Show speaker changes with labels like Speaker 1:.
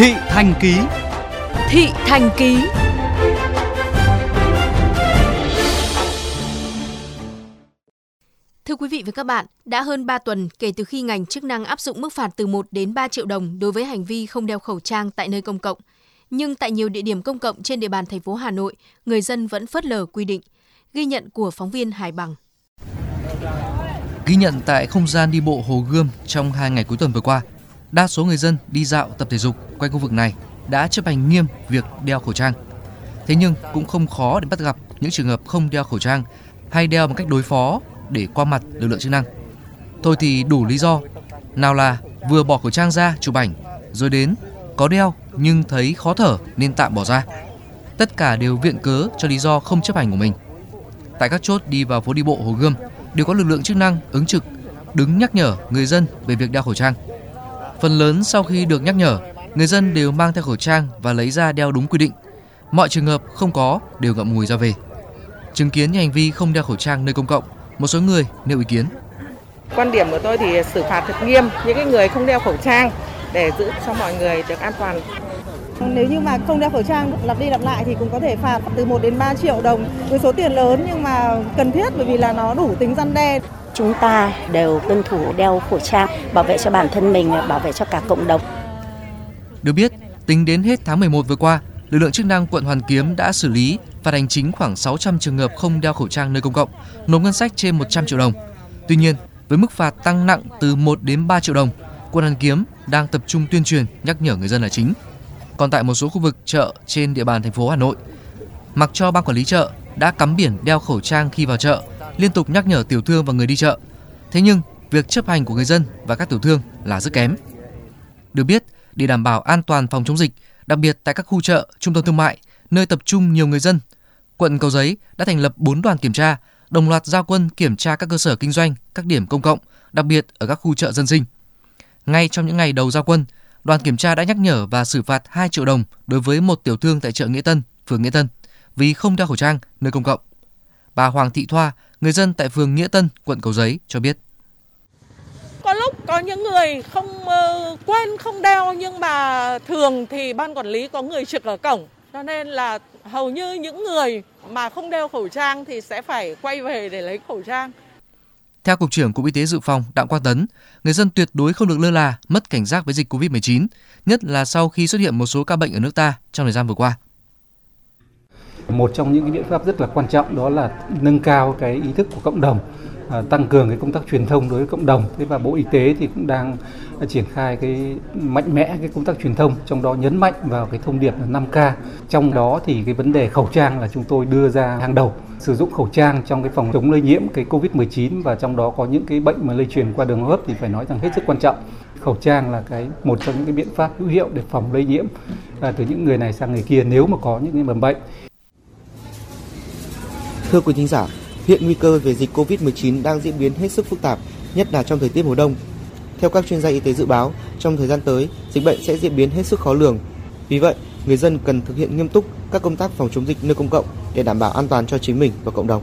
Speaker 1: Thị Thành Ký
Speaker 2: Thị Thành Ký Thưa quý vị và các bạn, đã hơn 3 tuần kể từ khi ngành chức năng áp dụng mức phạt từ 1 đến 3 triệu đồng đối với hành vi không đeo khẩu trang tại nơi công cộng. Nhưng tại nhiều địa điểm công cộng trên địa bàn thành phố Hà Nội, người dân vẫn phớt lờ quy định. Ghi nhận của phóng viên Hải Bằng.
Speaker 3: Ghi nhận tại không gian đi bộ Hồ Gươm trong hai ngày cuối tuần vừa qua, đa số người dân đi dạo tập thể dục quanh khu vực này đã chấp hành nghiêm việc đeo khẩu trang. Thế nhưng cũng không khó để bắt gặp những trường hợp không đeo khẩu trang hay đeo một cách đối phó để qua mặt lực lượng chức năng. Thôi thì đủ lý do. Nào là vừa bỏ khẩu trang ra chụp ảnh, rồi đến có đeo nhưng thấy khó thở nên tạm bỏ ra. Tất cả đều viện cớ cho lý do không chấp hành của mình. Tại các chốt đi vào phố đi bộ Hồ Gươm đều có lực lượng chức năng ứng trực đứng nhắc nhở người dân về việc đeo khẩu trang. Phần lớn sau khi được nhắc nhở, người dân đều mang theo khẩu trang và lấy ra đeo đúng quy định. Mọi trường hợp không có đều ngậm ngùi ra về. Chứng kiến những hành vi không đeo khẩu trang nơi công cộng, một số người nêu ý kiến.
Speaker 4: Quan điểm của tôi thì xử phạt thật nghiêm những cái người không đeo khẩu trang để giữ cho mọi người được an toàn.
Speaker 5: Nếu như mà không đeo khẩu trang lặp đi lặp lại thì cũng có thể phạt từ 1 đến 3 triệu đồng với số tiền lớn nhưng mà cần thiết bởi vì là nó đủ tính răn đe.
Speaker 6: Chúng ta đều tuân thủ đeo khẩu trang, bảo vệ cho bản thân mình, bảo vệ cho cả cộng đồng.
Speaker 3: Được biết, tính đến hết tháng 11 vừa qua, lực lượng chức năng quận Hoàn Kiếm đã xử lý phạt hành chính khoảng 600 trường hợp không đeo khẩu trang nơi công cộng, nộp ngân sách trên 100 triệu đồng. Tuy nhiên, với mức phạt tăng nặng từ 1 đến 3 triệu đồng, quận Hoàn Kiếm đang tập trung tuyên truyền nhắc nhở người dân là chính. Còn tại một số khu vực chợ trên địa bàn thành phố Hà Nội, mặc cho ban quản lý chợ đã cắm biển đeo khẩu trang khi vào chợ, liên tục nhắc nhở tiểu thương và người đi chợ. Thế nhưng, việc chấp hành của người dân và các tiểu thương là rất kém. Được biết, để đảm bảo an toàn phòng chống dịch, đặc biệt tại các khu chợ, trung tâm thương mại, nơi tập trung nhiều người dân, quận Cầu Giấy đã thành lập 4 đoàn kiểm tra, đồng loạt giao quân kiểm tra các cơ sở kinh doanh, các điểm công cộng, đặc biệt ở các khu chợ dân sinh. Ngay trong những ngày đầu giao quân, đoàn kiểm tra đã nhắc nhở và xử phạt 2 triệu đồng đối với một tiểu thương tại chợ Nghĩa Tân, phường Nghĩa Tân vì không đeo khẩu trang nơi công cộng. Bà Hoàng Thị Thoa, người dân tại phường Nghĩa Tân, quận Cầu Giấy cho biết.
Speaker 4: Có lúc có những người không uh, quên không đeo nhưng mà thường thì ban quản lý có người trực ở cổng cho nên là hầu như những người mà không đeo khẩu trang thì sẽ phải quay về để lấy khẩu trang.
Speaker 3: Theo Cục trưởng Cục Y tế Dự phòng Đặng Quang Tấn, người dân tuyệt đối không được lơ là, mất cảnh giác với dịch COVID-19, nhất là sau khi xuất hiện một số ca bệnh ở nước ta trong thời gian vừa qua.
Speaker 7: Một trong những cái biện pháp rất là quan trọng đó là nâng cao cái ý thức của cộng đồng, à, tăng cường cái công tác truyền thông đối với cộng đồng. Thế và Bộ Y tế thì cũng đang triển khai cái mạnh mẽ cái công tác truyền thông, trong đó nhấn mạnh vào cái thông điệp là 5K. Trong đó thì cái vấn đề khẩu trang là chúng tôi đưa ra hàng đầu. Sử dụng khẩu trang trong cái phòng chống lây nhiễm cái Covid-19 và trong đó có những cái bệnh mà lây truyền qua đường hô hấp thì phải nói rằng hết sức quan trọng khẩu trang là cái một trong những cái biện pháp hữu hiệu để phòng lây nhiễm à, từ những người này sang người kia nếu mà có những cái mầm bệnh.
Speaker 8: Thưa quý thính giả, hiện nguy cơ về dịch COVID-19 đang diễn biến hết sức phức tạp, nhất là trong thời tiết mùa đông. Theo các chuyên gia y tế dự báo, trong thời gian tới, dịch bệnh sẽ diễn biến hết sức khó lường. Vì vậy, người dân cần thực hiện nghiêm túc các công tác phòng chống dịch nơi công cộng để đảm bảo an toàn cho chính mình và cộng đồng.